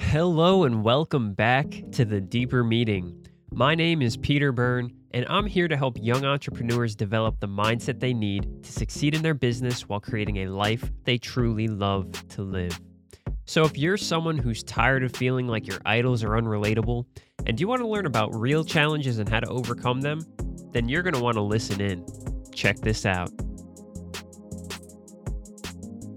Hello and welcome back to the Deeper Meaning. My name is Peter Byrne, and I'm here to help young entrepreneurs develop the mindset they need to succeed in their business while creating a life they truly love to live. So, if you're someone who's tired of feeling like your idols are unrelatable and you want to learn about real challenges and how to overcome them, then you're going to want to listen in. Check this out.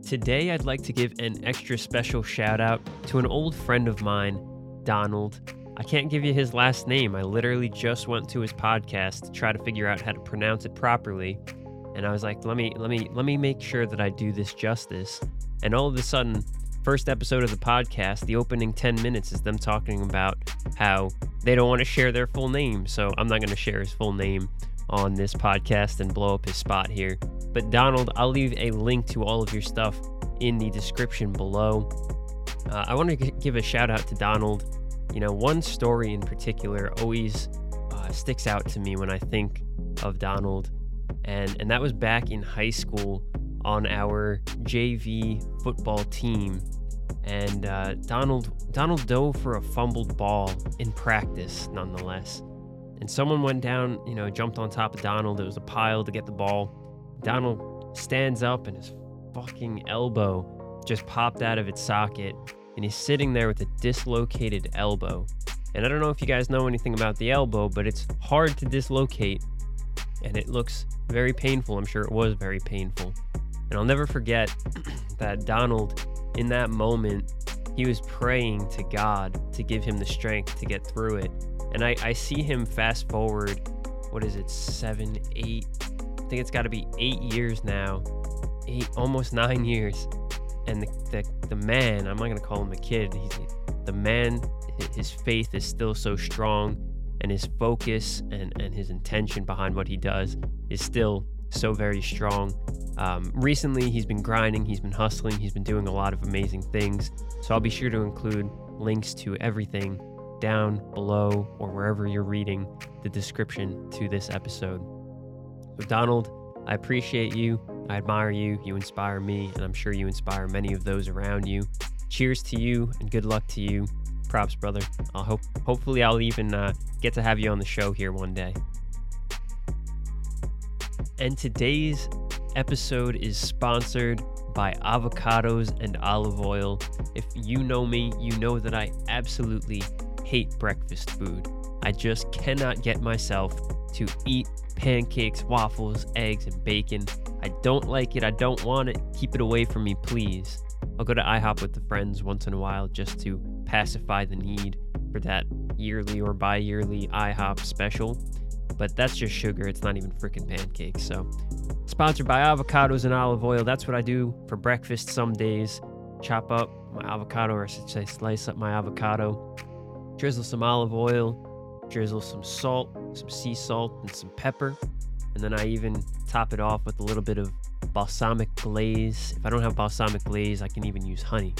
Today, I'd like to give an extra special shout out to an old friend of mine, Donald. I can't give you his last name. I literally just went to his podcast to try to figure out how to pronounce it properly. And I was like, let me let me let me make sure that I do this justice. And all of a sudden, first episode of the podcast, the opening 10 minutes is them talking about how they don't want to share their full name. So I'm not going to share his full name on this podcast and blow up his spot here. But Donald, I'll leave a link to all of your stuff in the description below. Uh, I want to give a shout out to Donald. You know, one story in particular always uh, sticks out to me when I think of Donald, and and that was back in high school on our JV football team. And uh, Donald Donald dove for a fumbled ball in practice, nonetheless. And someone went down, you know, jumped on top of Donald. It was a pile to get the ball. Donald stands up and his fucking elbow just popped out of its socket and he's sitting there with a dislocated elbow. And I don't know if you guys know anything about the elbow, but it's hard to dislocate and it looks very painful. I'm sure it was very painful. And I'll never forget that Donald, in that moment, he was praying to God to give him the strength to get through it. And I, I see him fast forward, what is it, seven, eight, I think it's got to be eight years now, eight, almost nine years. And the, the, the man, I'm not going to call him a kid, he's the man, his faith is still so strong, and his focus and, and his intention behind what he does is still so very strong. Um, recently, he's been grinding, he's been hustling, he's been doing a lot of amazing things. So I'll be sure to include links to everything down below or wherever you're reading the description to this episode. So, Donald, I appreciate you. I admire you. You inspire me, and I'm sure you inspire many of those around you. Cheers to you, and good luck to you. Props, brother. I'll hope. Hopefully, I'll even uh, get to have you on the show here one day. And today's episode is sponsored by avocados and olive oil. If you know me, you know that I absolutely hate breakfast food. I just cannot get myself to eat pancakes, waffles, eggs, and bacon. I don't like it. I don't want it. Keep it away from me, please. I'll go to IHOP with the friends once in a while just to pacify the need for that yearly or bi yearly IHOP special. But that's just sugar. It's not even freaking pancakes. So, sponsored by avocados and olive oil. That's what I do for breakfast some days. Chop up my avocado, or I should say, slice up my avocado, drizzle some olive oil, drizzle some salt, some sea salt, and some pepper. And then I even top it off with a little bit of balsamic glaze. If I don't have balsamic glaze, I can even use honey.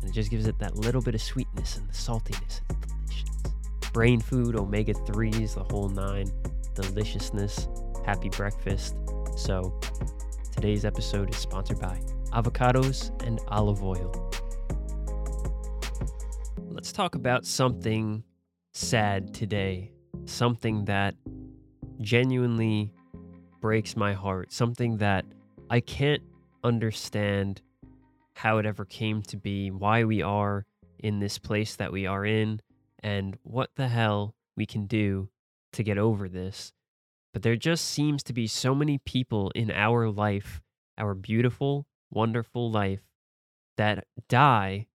And it just gives it that little bit of sweetness and the saltiness. It's delicious. Brain food, omega 3s, the whole nine. Deliciousness. Happy breakfast. So, today's episode is sponsored by avocados and olive oil. Let's talk about something sad today, something that genuinely breaks my heart, something that I can't understand how it ever came to be, why we are in this place that we are in, and what the hell we can do to get over this. But there just seems to be so many people in our life, our beautiful, wonderful life, that die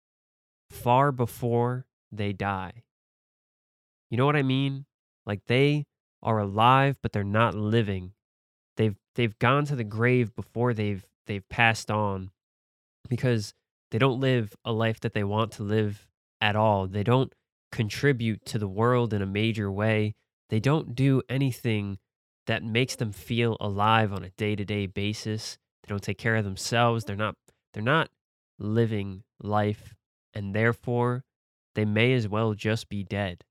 far before they die. You know what I mean? Like they are alive, but they're not living. They've they've gone to the grave before they've they've passed on because they don't live a life that they want to live at all. They don't contribute to the world in a major way. They don't do anything that makes them feel alive on a day-to-day basis. They don't take care of themselves. They're not they're not living life and therefore they may as well just be dead.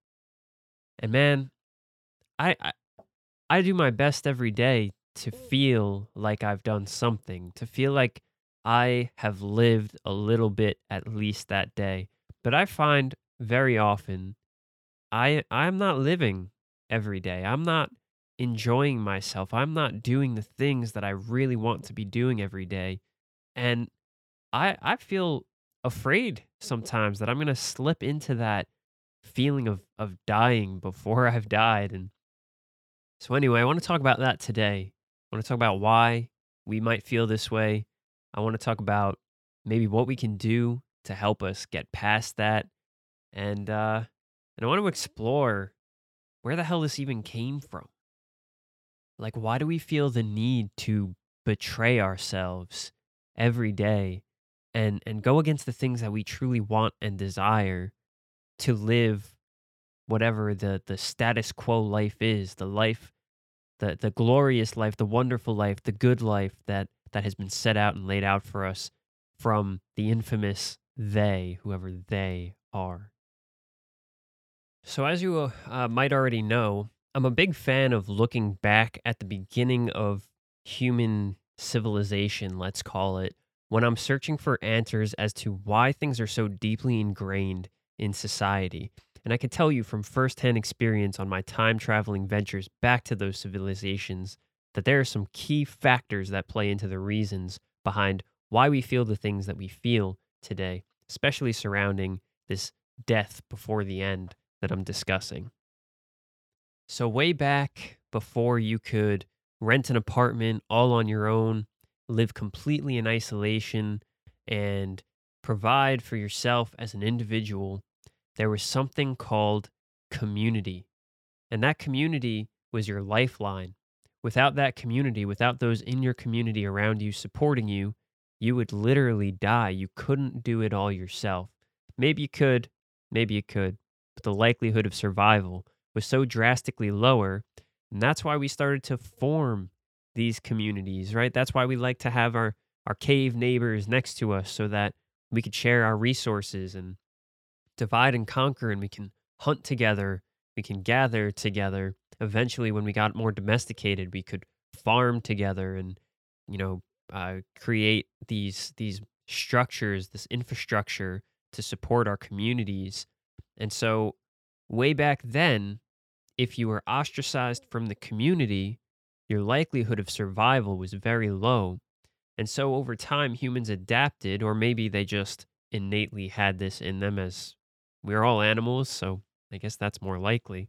And man, I, I I do my best every day to mm. feel like I've done something, to feel like I have lived a little bit at least that day. But I find very often I I'm not living every day. I'm not enjoying myself. I'm not doing the things that I really want to be doing every day. And I I feel afraid sometimes that I'm going to slip into that feeling of of dying before I've died and so anyway, I want to talk about that today. I want to talk about why we might feel this way. I want to talk about maybe what we can do to help us get past that and uh and I want to explore where the hell this even came from. Like why do we feel the need to betray ourselves every day and and go against the things that we truly want and desire to live whatever the the status quo life is, the life the the glorious life, the wonderful life, the good life that that has been set out and laid out for us from the infamous they, whoever they are. So as you uh, might already know, I'm a big fan of looking back at the beginning of human civilization, let's call it, when I'm searching for answers as to why things are so deeply ingrained in society. And I can tell you from firsthand experience on my time traveling ventures back to those civilizations that there are some key factors that play into the reasons behind why we feel the things that we feel today, especially surrounding this death before the end that I'm discussing. So, way back before you could rent an apartment all on your own, live completely in isolation and provide for yourself as an individual, there was something called community. And that community was your lifeline. Without that community, without those in your community around you supporting you, you would literally die. You couldn't do it all yourself. Maybe you could, maybe you could, but the likelihood of survival was so drastically lower. And that's why we started to form these communities, right? That's why we like to have our, our cave neighbors next to us so that we could share our resources and divide and conquer and we can hunt together, we can gather together. Eventually, when we got more domesticated, we could farm together and, you know, uh, create these these structures, this infrastructure to support our communities. And so, way back then, if you were ostracized from the community, your likelihood of survival was very low. And so over time, humans adapted, or maybe they just innately had this in them as we're all animals. So I guess that's more likely.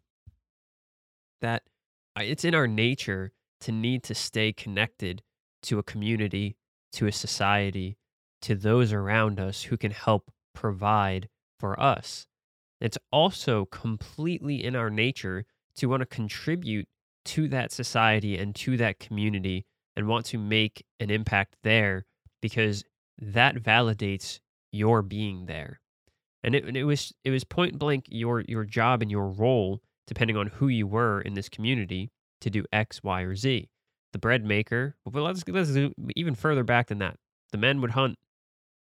That it's in our nature to need to stay connected to a community, to a society, to those around us who can help provide for us. It's also completely in our nature to want to contribute to that society and to that community and want to make an impact there because that validates your being there. And it, it was it was point blank your your job and your role, depending on who you were in this community, to do X, Y, or Z. The bread maker. Well, let's let's do even further back than that. The men would hunt.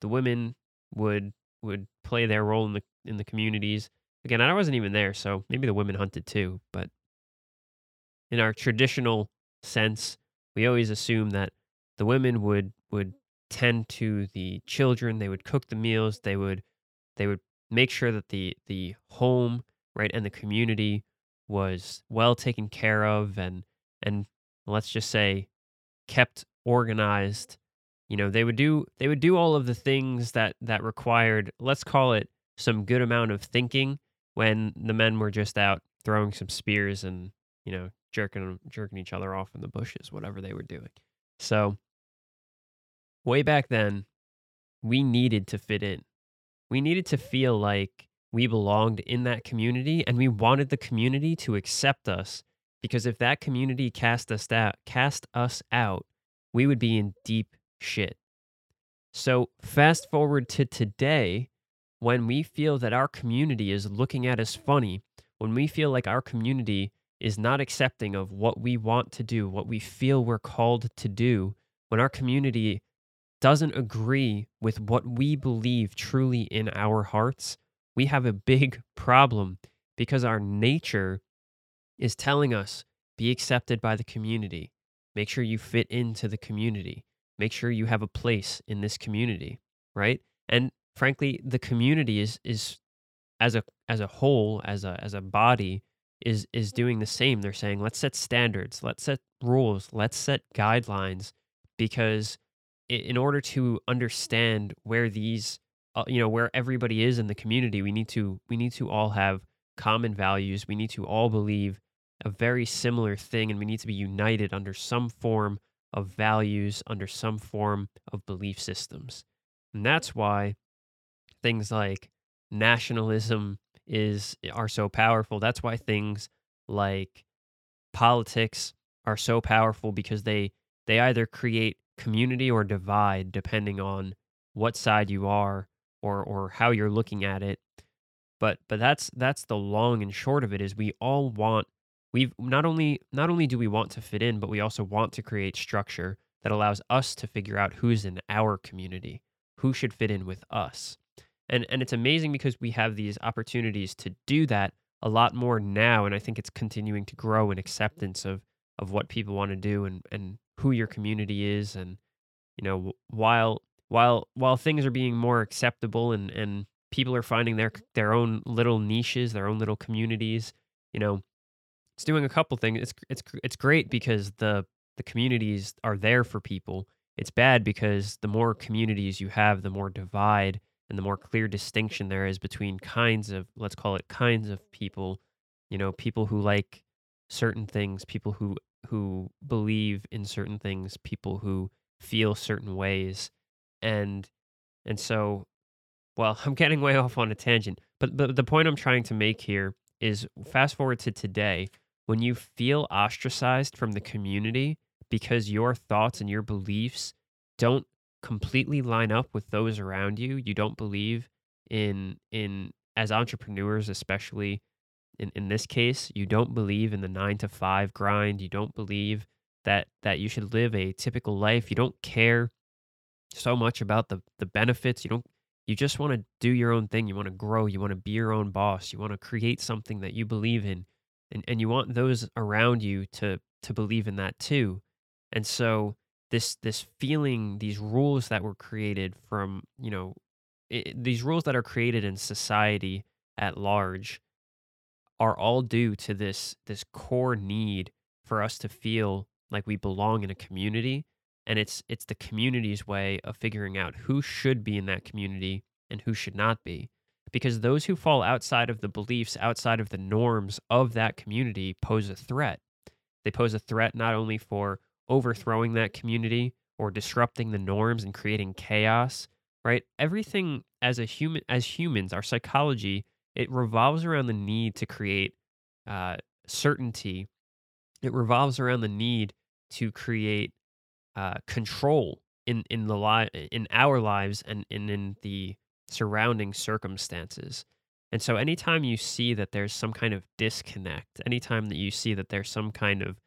The women would would play their role in the in the communities. Again, I wasn't even there, so maybe the women hunted too. But in our traditional sense, we always assume that the women would would tend to the children, they would cook the meals, they would they would make sure that the the home, right, and the community was well taken care of and and let's just say kept organized. You know, they would do they would do all of the things that that required, let's call it some good amount of thinking when the men were just out throwing some spears and, you know, jerking jerking each other off in the bushes, whatever they were doing. So way back then, we needed to fit in. We needed to feel like we belonged in that community and we wanted the community to accept us because if that community cast us out, cast us out, we would be in deep shit. So fast forward to today when we feel that our community is looking at us funny, when we feel like our community is not accepting of what we want to do, what we feel we're called to do, when our community doesn't agree with what we believe truly in our hearts, we have a big problem because our nature is telling us be accepted by the community. Make sure you fit into the community. Make sure you have a place in this community, right? And frankly, the community is is as a as a whole, as a as a body, is is doing the same. They're saying, let's set standards, let's set rules, let's set guidelines, because in order to understand where these, uh, you know, where everybody is in the community, we need to we need to all have common values. We need to all believe a very similar thing, and we need to be united under some form of values, under some form of belief systems. And that's why things like nationalism is eh, are so powerful. That's why things like politics are so powerful because they they either create community or divide depending on what side you are or or how you're looking at it. But but that's that's the long and short of it is we all want we've not only not only do we want to fit in, but we also want to create structure that allows us to figure out who's in our community, who should fit in with us. And and it's amazing because we have these opportunities to do that a lot more now and I think it's continuing to grow in acceptance of of what people want to do and and who your community is and you know while while while things are being more acceptable and and people are finding their their own little niches, their own little communities, you know, it's doing a couple things. It's it's it's great because the the communities are there for people. It's bad because the more communities you have, the more divide and the more clear distinction there is between kinds of let's call it kinds of people you know people who like certain things people who who believe in certain things people who feel certain ways and and so well i'm getting way off on a tangent but, but the point i'm trying to make here is fast forward to today when you feel ostracized from the community because your thoughts and your beliefs don't completely line up with those around you, you don't believe in in as entrepreneurs, especially in, in this case, you don't believe in the nine to five grind. You don't believe that that you should live a typical life. You don't care so much about the the benefits. You don't you just want to do your own thing. You want to grow. You want to be your own boss. You want to create something that you believe in. And and you want those around you to to believe in that too. And so this this feeling these rules that were created from you know it, these rules that are created in society at large are all due to this this core need for us to feel like we belong in a community. And it's it's the community's way of figuring out who should be in that community and who should not be. Because those who fall outside of the beliefs outside of the norms of that community pose a threat. They pose a threat not only for overthrowing that community or disrupting the norms and creating chaos, right? Everything as a human, as humans, our psychology, it revolves around the need to create uh, certainty. It revolves around the need to create uh, control in in the li- in our lives and, and in the surrounding circumstances. And so anytime you see that there's some kind of disconnect, anytime that you see that there's some kind of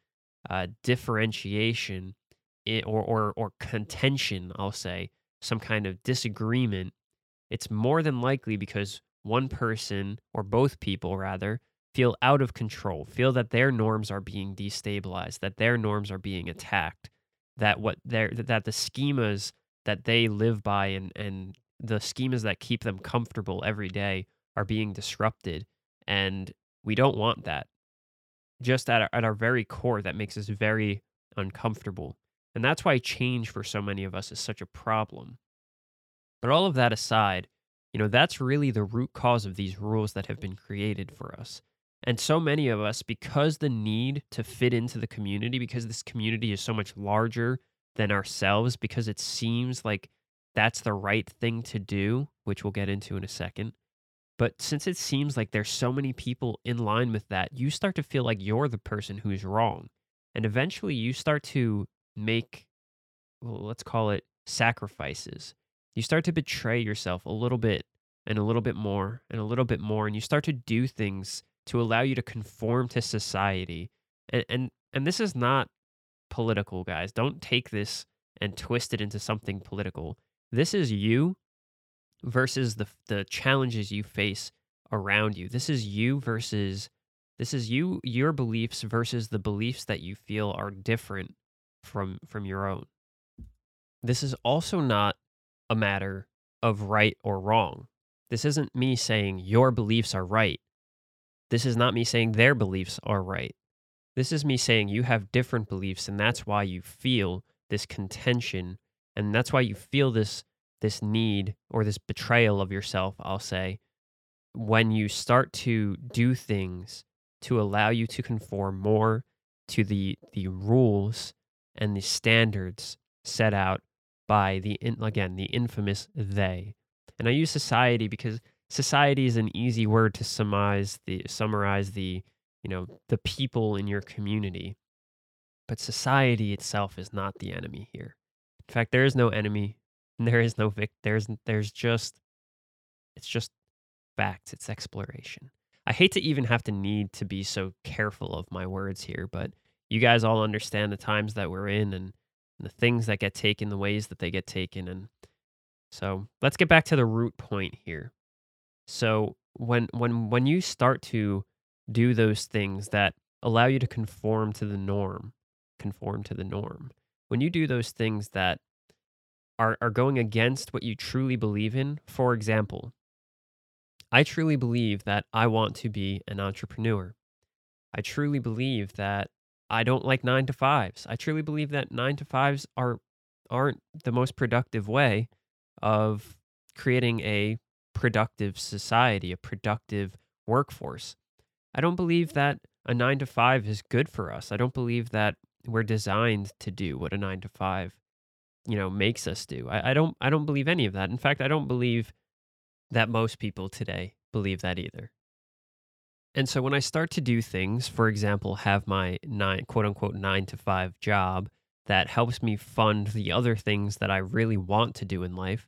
uh, differentiation in, or, or, or contention, I'll say, some kind of disagreement, it's more than likely because one person or both people rather feel out of control, feel that their norms are being destabilized, that their norms are being attacked, that what their that the schemas that they live by and and the schemas that keep them comfortable every day are being disrupted and we don't want that just at our, at our very core that makes us very uncomfortable. And that's why change for so many of us is such a problem. But all of that aside, you know, that's really the root cause of these rules that have been created for us. And so many of us, because the need to fit into the community, because this community is so much larger than ourselves, because it seems like that's the right thing to do, which we'll get into in a second, but since it seems like there's so many people in line with that, you start to feel like you're the person who's wrong. And eventually you start to make, well, let's call it sacrifices. You start to betray yourself a little bit and a little bit more and a little bit more. And you start to do things to allow you to conform to society. And, and, and this is not political, guys. Don't take this and twist it into something political. This is you versus the the challenges you face around you. This is you versus this is you your beliefs versus the beliefs that you feel are different from from your own. This is also not a matter of right or wrong. This isn't me saying your beliefs are right. This is not me saying their beliefs are right. This is me saying you have different beliefs and that's why you feel this contention and that's why you feel this this need or this betrayal of yourself, I'll say, when you start to do things to allow you to conform more to the the rules and the standards set out by the again the infamous they. And I use society because society is an easy word to summarize the summarize the you know the people in your community. But society itself is not the enemy here. In fact, there is no enemy. There is no vic. There's there's just it's just facts. It's exploration. I hate to even have to need to be so careful of my words here, but you guys all understand the times that we're in and, and the things that get taken, the ways that they get taken. And so let's get back to the root point here. So when when when you start to do those things that allow you to conform to the norm, conform to the norm. When you do those things that are are going against what you truly believe in, for example, I truly believe that I want to be an entrepreneur. I truly believe that I don't like 9 to 5s. I truly believe that 9 to 5s are aren't the most productive way of creating a productive society, a productive workforce. I don't believe that a 9 to 5 is good for us. I don't believe that we're designed to do what a 9 to 5 you know makes us do. I, I don't I don't believe any of that. In fact, I don't believe that most people today believe that either. And so when I start to do things, for example, have my nine quote unquote nine to five job that helps me fund the other things that I really want to do in life,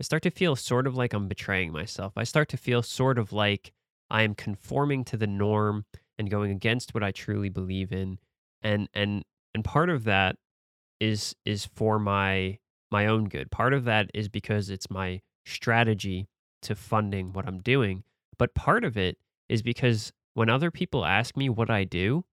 I start to feel sort of like I'm betraying myself. I start to feel sort of like I am conforming to the norm and going against what I truly believe in. And and and part of that is is for my my own good. Part of that is because it's my strategy to funding what I'm doing. But part of it is because when other people ask me what I do,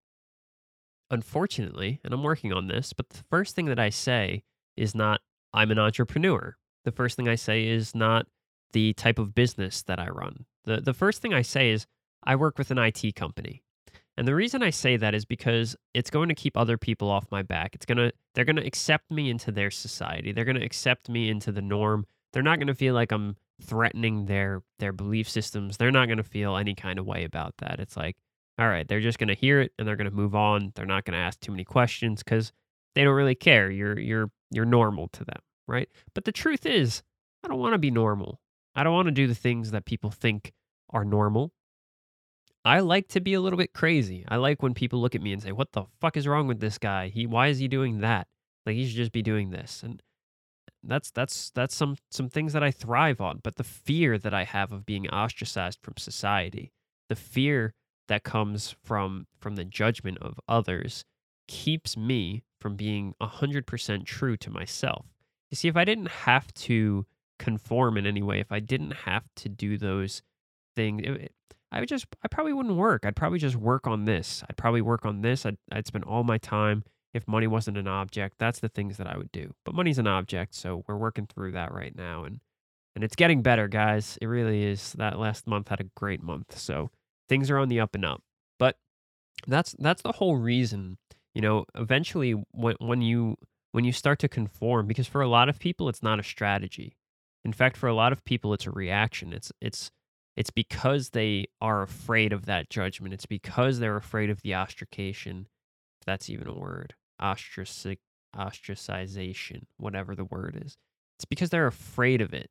unfortunately, and I'm working on this, but the first thing that I say is not, I'm an entrepreneur. The first thing I say is not the type of business that I run. The, the first thing I say is, I work with an IT company. And the reason I say that is because it's going to keep other people off my back. It's going to they're going to accept me into their society. They're going to accept me into the norm. They're not going to feel like I'm threatening their their belief systems. They're not going to feel any kind of way about that. It's like, all right, they're just going to hear it and they're going to move on. They're not going to ask too many questions cuz they don't really care. You're you're you're normal to them, right? But the truth is, I don't want to be normal. I don't want to do the things that people think are normal. I like to be a little bit crazy. I like when people look at me and say, "What the fuck is wrong with this guy? He why is he doing that? Like he should just be doing this." And that's that's that's some some things that I thrive on, but the fear that I have of being ostracized from society, the fear that comes from from the judgment of others keeps me from being 100% true to myself. You see, if I didn't have to conform in any way, if I didn't have to do those things, it, I would just, I probably wouldn't work. I'd probably just work on this. I'd probably work on this. I'd, I'd spend all my time. If money wasn't an object, that's the things that I would do. But money's an object, so we're working through that right now, and and it's getting better, guys. It really is. That last month had a great month, so things are on the up and up. But that's that's the whole reason. You know, eventually when when you when you start to conform, because for a lot of people it's not a strategy. In fact, for a lot of people it's a reaction. It's it's it's because they are afraid of that judgment. It's because they're afraid of the ostracation, if that's even a word, ostracic, ostracization, whatever the word is. It's because they're afraid of it,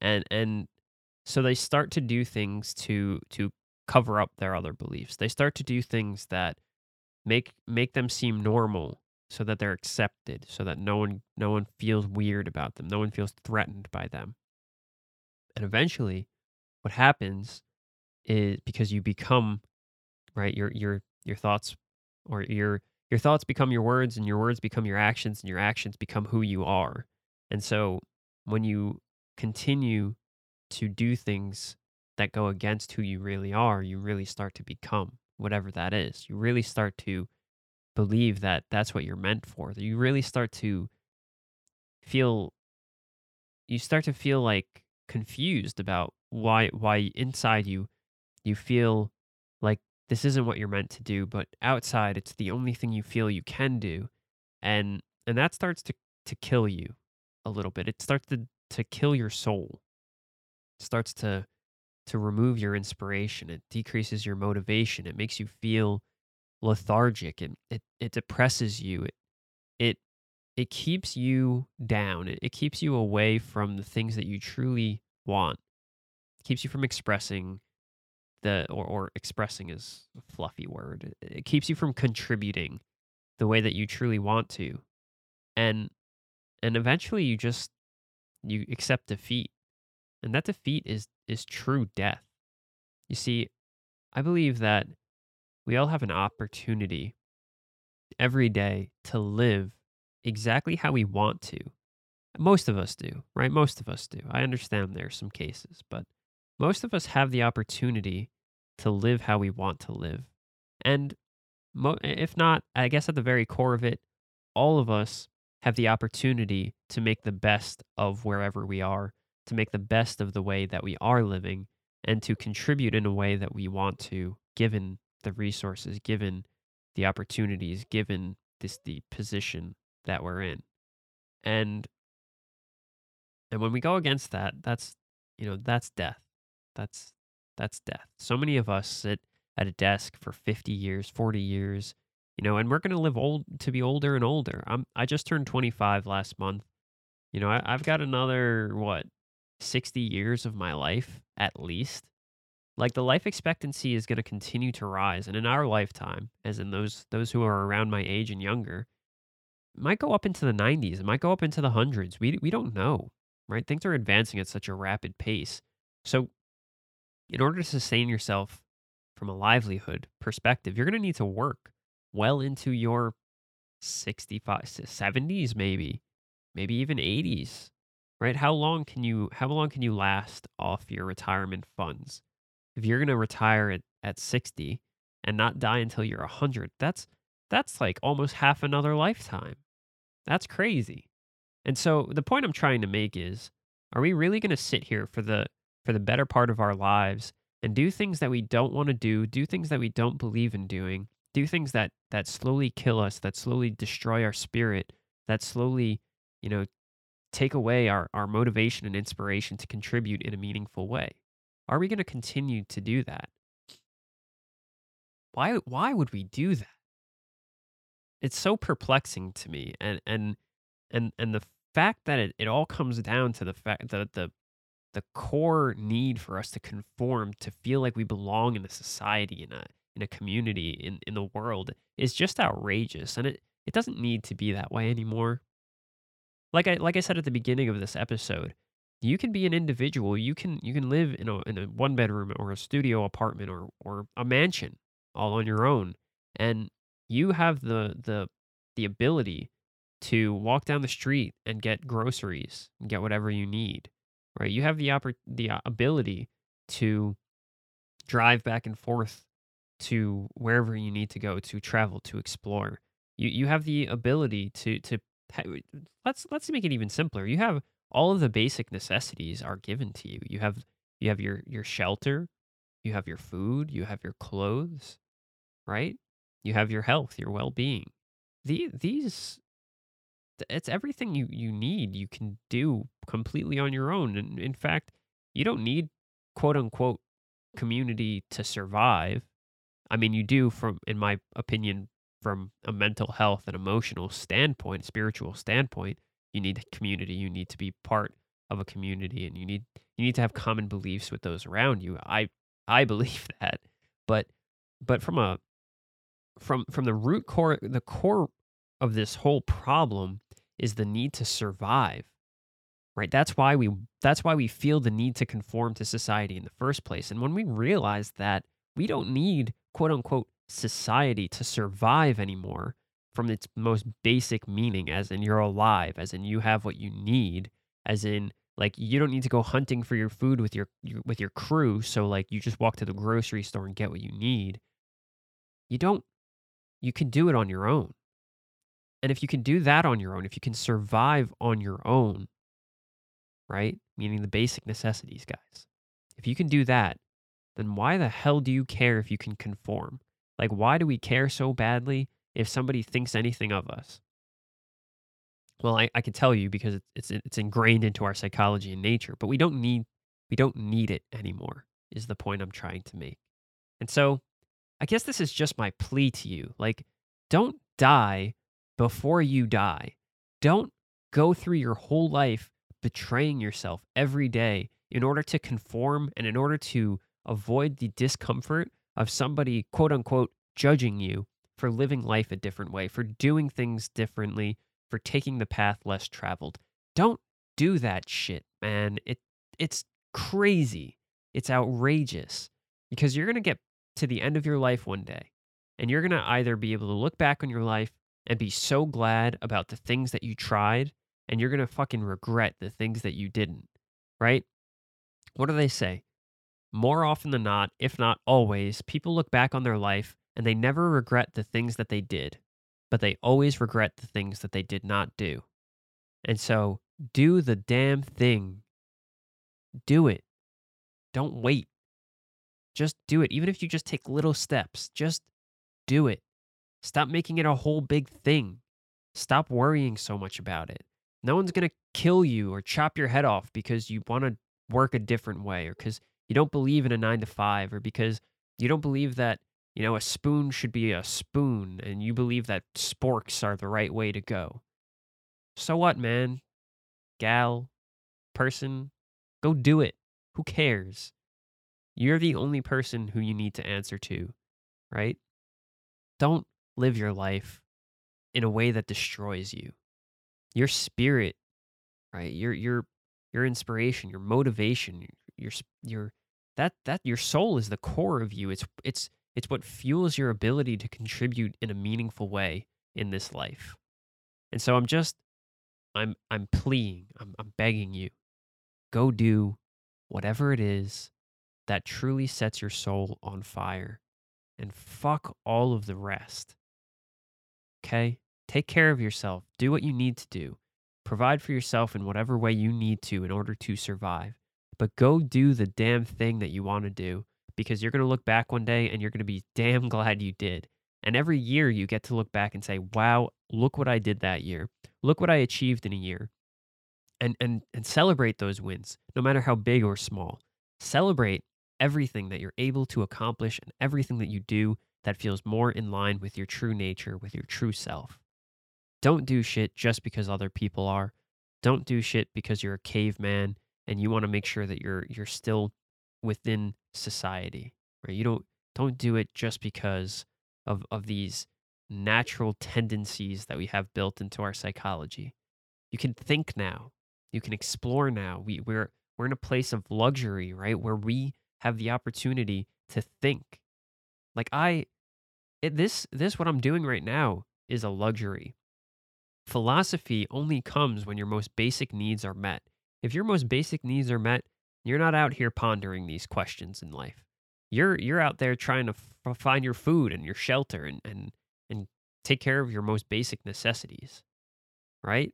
and and so they start to do things to to cover up their other beliefs. They start to do things that make make them seem normal, so that they're accepted, so that no one no one feels weird about them, no one feels threatened by them, and eventually what happens is because you become right your your your thoughts or your your thoughts become your words and your words become your actions and your actions become who you are. And so when you continue to do things that go against who you really are you really start to become whatever that is. You really start to believe that that's what you're meant for that you really start to feel you start to feel like confused about why why inside you you feel like this isn't what you're meant to do, but outside it's the only thing you feel you can do. And and that starts to to kill you a little bit. It starts to to kill your soul. It starts to to remove your inspiration. It decreases your motivation. It makes you feel lethargic. It it, it depresses you. It it it keeps you down. It, it keeps you away from the things that you truly want. Keeps you from expressing the or, or expressing is a fluffy word. It keeps you from contributing the way that you truly want to. And and eventually you just you accept defeat. And that defeat is is true death. You see, I believe that we all have an opportunity every day to live exactly how we want to. Most of us do, right? Most of us do. I understand there are some cases, but most of us have the opportunity to live how we want to live. And mo- if not, I guess at the very core of it, all of us have the opportunity to make the best of wherever we are, to make the best of the way that we are living, and to contribute in a way that we want to, given the resources, given the opportunities, given this the position that we're in. And and when we go against that, that's you know, that's death. That's that's death. So many of us sit at a desk for 50 years, 40 years, you know, and we're going to live old to be older and older. I'm I just turned 25 last month. You know, I, I've got another what 60 years of my life at least. Like the life expectancy is going to continue to rise, and in our lifetime, as in those those who are around my age and younger, might go up into the 90s. It might go up into the hundreds. We we don't know, right? Things are advancing at such a rapid pace. So, in order to sustain yourself from a livelihood perspective, you're going to need to work well into your 65 70s maybe maybe even 80s right? How long can you how long can you last off your retirement funds? If you're going to retire at, at 60 and not die until you're 100 that's that's like almost half another lifetime. That's crazy. And so the point i'm trying to make is are we really going to sit here for the for the better part of our lives and do things that we don't want to do do things that we don't believe in doing do things that that slowly kill us, that slowly destroy our spirit, that slowly, you know, take away our, our motivation and inspiration to contribute in a meaningful way? Are we going to continue to do that? Why why would we do that? It's so perplexing to me. And and and and the fact that it, it all comes down to the fact that the the core need for us to conform to feel like we belong in a society in a in a community in, in the world is just outrageous and it, it doesn't need to be that way anymore. Like i like i said at the beginning of this episode you can be an individual you can you can live in a, in a one bedroom or a studio apartment or or a mansion all on your own and you have the the the ability to walk down the street and get groceries and get whatever you need right you have the oppor- the uh, ability to drive back and forth to wherever you need to go to travel to explore. You you have the ability to to let's let's make it even simpler. You have all of the basic necessities are given to you. You have you have your your shelter, you have your food, you have your clothes, right? You have your health, your well-being. The these it's everything you you need you can do completely on your own and in fact you don't need quote unquote community to survive I mean, you do, from in my opinion, from a mental health and emotional standpoint, spiritual standpoint, you need a community. You need to be part of a community, and you need you need to have common beliefs with those around you. I I believe that, but but from a from from the root core, the core of this whole problem is the need to survive. Right? That's why we that's why we feel the need to conform to society in the first place. And when we realize that we don't need quote unquote society to survive anymore from its most basic meaning, as in you're alive, as in you have what you need, as in like you don't need to go hunting for your food with your, your with your crew. So like you just walk to the grocery store and get what you need. You don't. You can do it on your own. And if you can do that on your own, if you can survive on your own, right? Meaning the basic necessities, guys. If you can do that, then why the hell do you care if you can conform? Like, why do we care so badly if somebody thinks anything of us? Well, I, I can tell you because it's, it's it's ingrained into our psychology and nature, but we don't need we don't need it anymore. Is the point I'm trying to make. And so, I guess this is just my plea to you. Like, don't die before you die. Don't go through your whole life betraying yourself every day in order to conform and in order to avoid the discomfort of somebody, quote unquote, judging you for living life a different way, for doing things differently, for taking the path less traveled. Don't do that shit, man. It it's crazy. It's outrageous because you're going to get to the end of your life one day and you're going to either be able to look back on your life and be so glad about the things that you tried and you're going to fucking regret the things that you didn't, right? What do they say? More often than not, if not always, people look back on their life and they never regret the things that they did, but they always regret the things that they did not do. And so, do the damn thing. Do it. Don't wait. Just do it. Even if you just take little steps, just do it. Stop making it a whole big thing. Stop worrying so much about it. No one's going to kill you or chop your head off because you want to work a different way or because you don't believe in a nine to five or because you don't believe that, you know, a spoon should be a spoon and you believe that sporks are the right way to go. So what, man? Gal, person, go do it. Who cares? You're the only person who you need to answer to, right? Don't live your life in a way that destroys you. Your spirit, right? Your your your inspiration, your motivation, your your that that your soul is the core of you. It's it's it's what fuels your ability to contribute in a meaningful way in this life. And so I'm just I'm I'm pleading, I'm I'm begging you. Go do whatever it is that truly sets your soul on fire and fuck all of the rest. Okay? Take care of yourself. Do what you need to do. Provide for yourself in whatever way you need to in order to survive. But go do the damn thing that you want to do because you're going to look back one day and you're going to be damn glad you did. And every year you get to look back and say, wow, look what I did that year. Look what I achieved in a year. And, and, and celebrate those wins, no matter how big or small. Celebrate everything that you're able to accomplish and everything that you do that feels more in line with your true nature, with your true self. Don't do shit just because other people are. Don't do shit because you're a caveman and you want to make sure that you're you're still within society. Right? You don't don't do it just because of of these natural tendencies that we have built into our psychology. You can think now. You can explore now. We we're we're in a place of luxury, right? Where we have the opportunity to think. Like I it, this this what I'm doing right now is a luxury. Philosophy only comes when your most basic needs are met. If your most basic needs are met, you're not out here pondering these questions in life. You're you're out there trying to f- find your food and your shelter and and and take care of your most basic necessities. Right?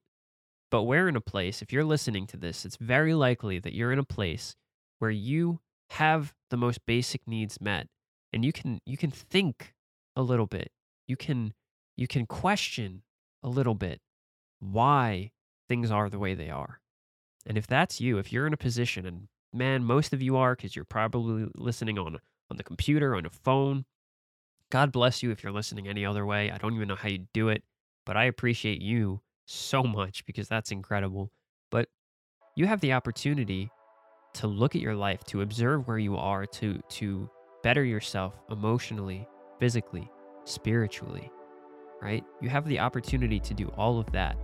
But we're in a place, if you're listening to this, it's very likely that you're in a place where you have the most basic needs met and you can you can think a little bit. You can you can question a little bit why things are the way they are. And if that's you, if you're in a position and man, most of you are cuz you're probably listening on on the computer, on a phone. God bless you if you're listening any other way. I don't even know how you do it, but I appreciate you so much because that's incredible. But you have the opportunity to look at your life, to observe where you are, to to better yourself emotionally, physically, spiritually, right? You have the opportunity to do all of that.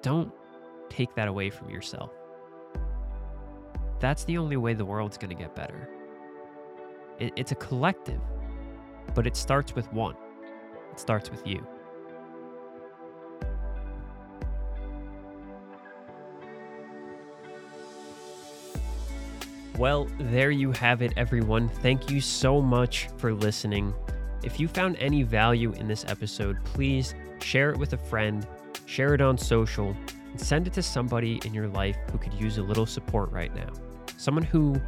Don't take that away from yourself. That's the only way the world's going to get better. It, it's a collective, but it starts with one. It starts with you. Well, there you have it, everyone. Thank you so much for listening. If you found any value in this episode, please share it with a friend, share it on social, and send it to somebody in your life who could use a little support right now. Someone who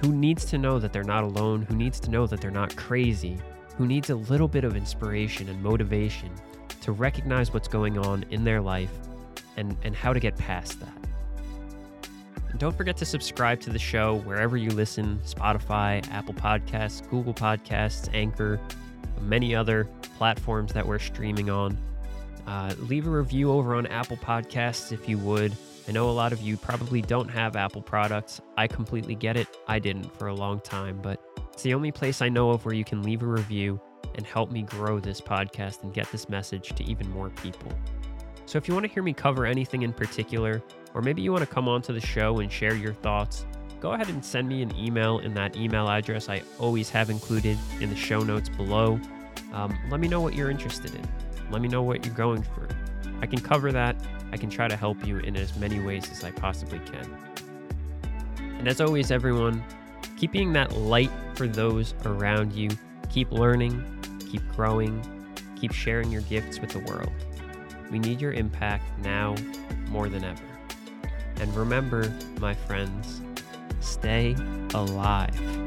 who needs to know that they're not alone, who needs to know that they're not crazy, who needs a little bit of inspiration and motivation to recognize what's going on in their life and, and how to get past that. Don't forget to subscribe to the show wherever you listen Spotify, Apple Podcasts, Google Podcasts, Anchor, many other platforms that we're streaming on. Uh, leave a review over on Apple Podcasts if you would. I know a lot of you probably don't have Apple products. I completely get it. I didn't for a long time, but it's the only place I know of where you can leave a review and help me grow this podcast and get this message to even more people. So if you want to hear me cover anything in particular, or maybe you want to come onto the show and share your thoughts, go ahead and send me an email in that email address I always have included in the show notes below. Um, let me know what you're interested in. Let me know what you're going through. I can cover that. I can try to help you in as many ways as I possibly can. And as always, everyone, keep being that light for those around you. Keep learning, keep growing, keep sharing your gifts with the world. We need your impact now more than ever. And remember, my friends, stay alive.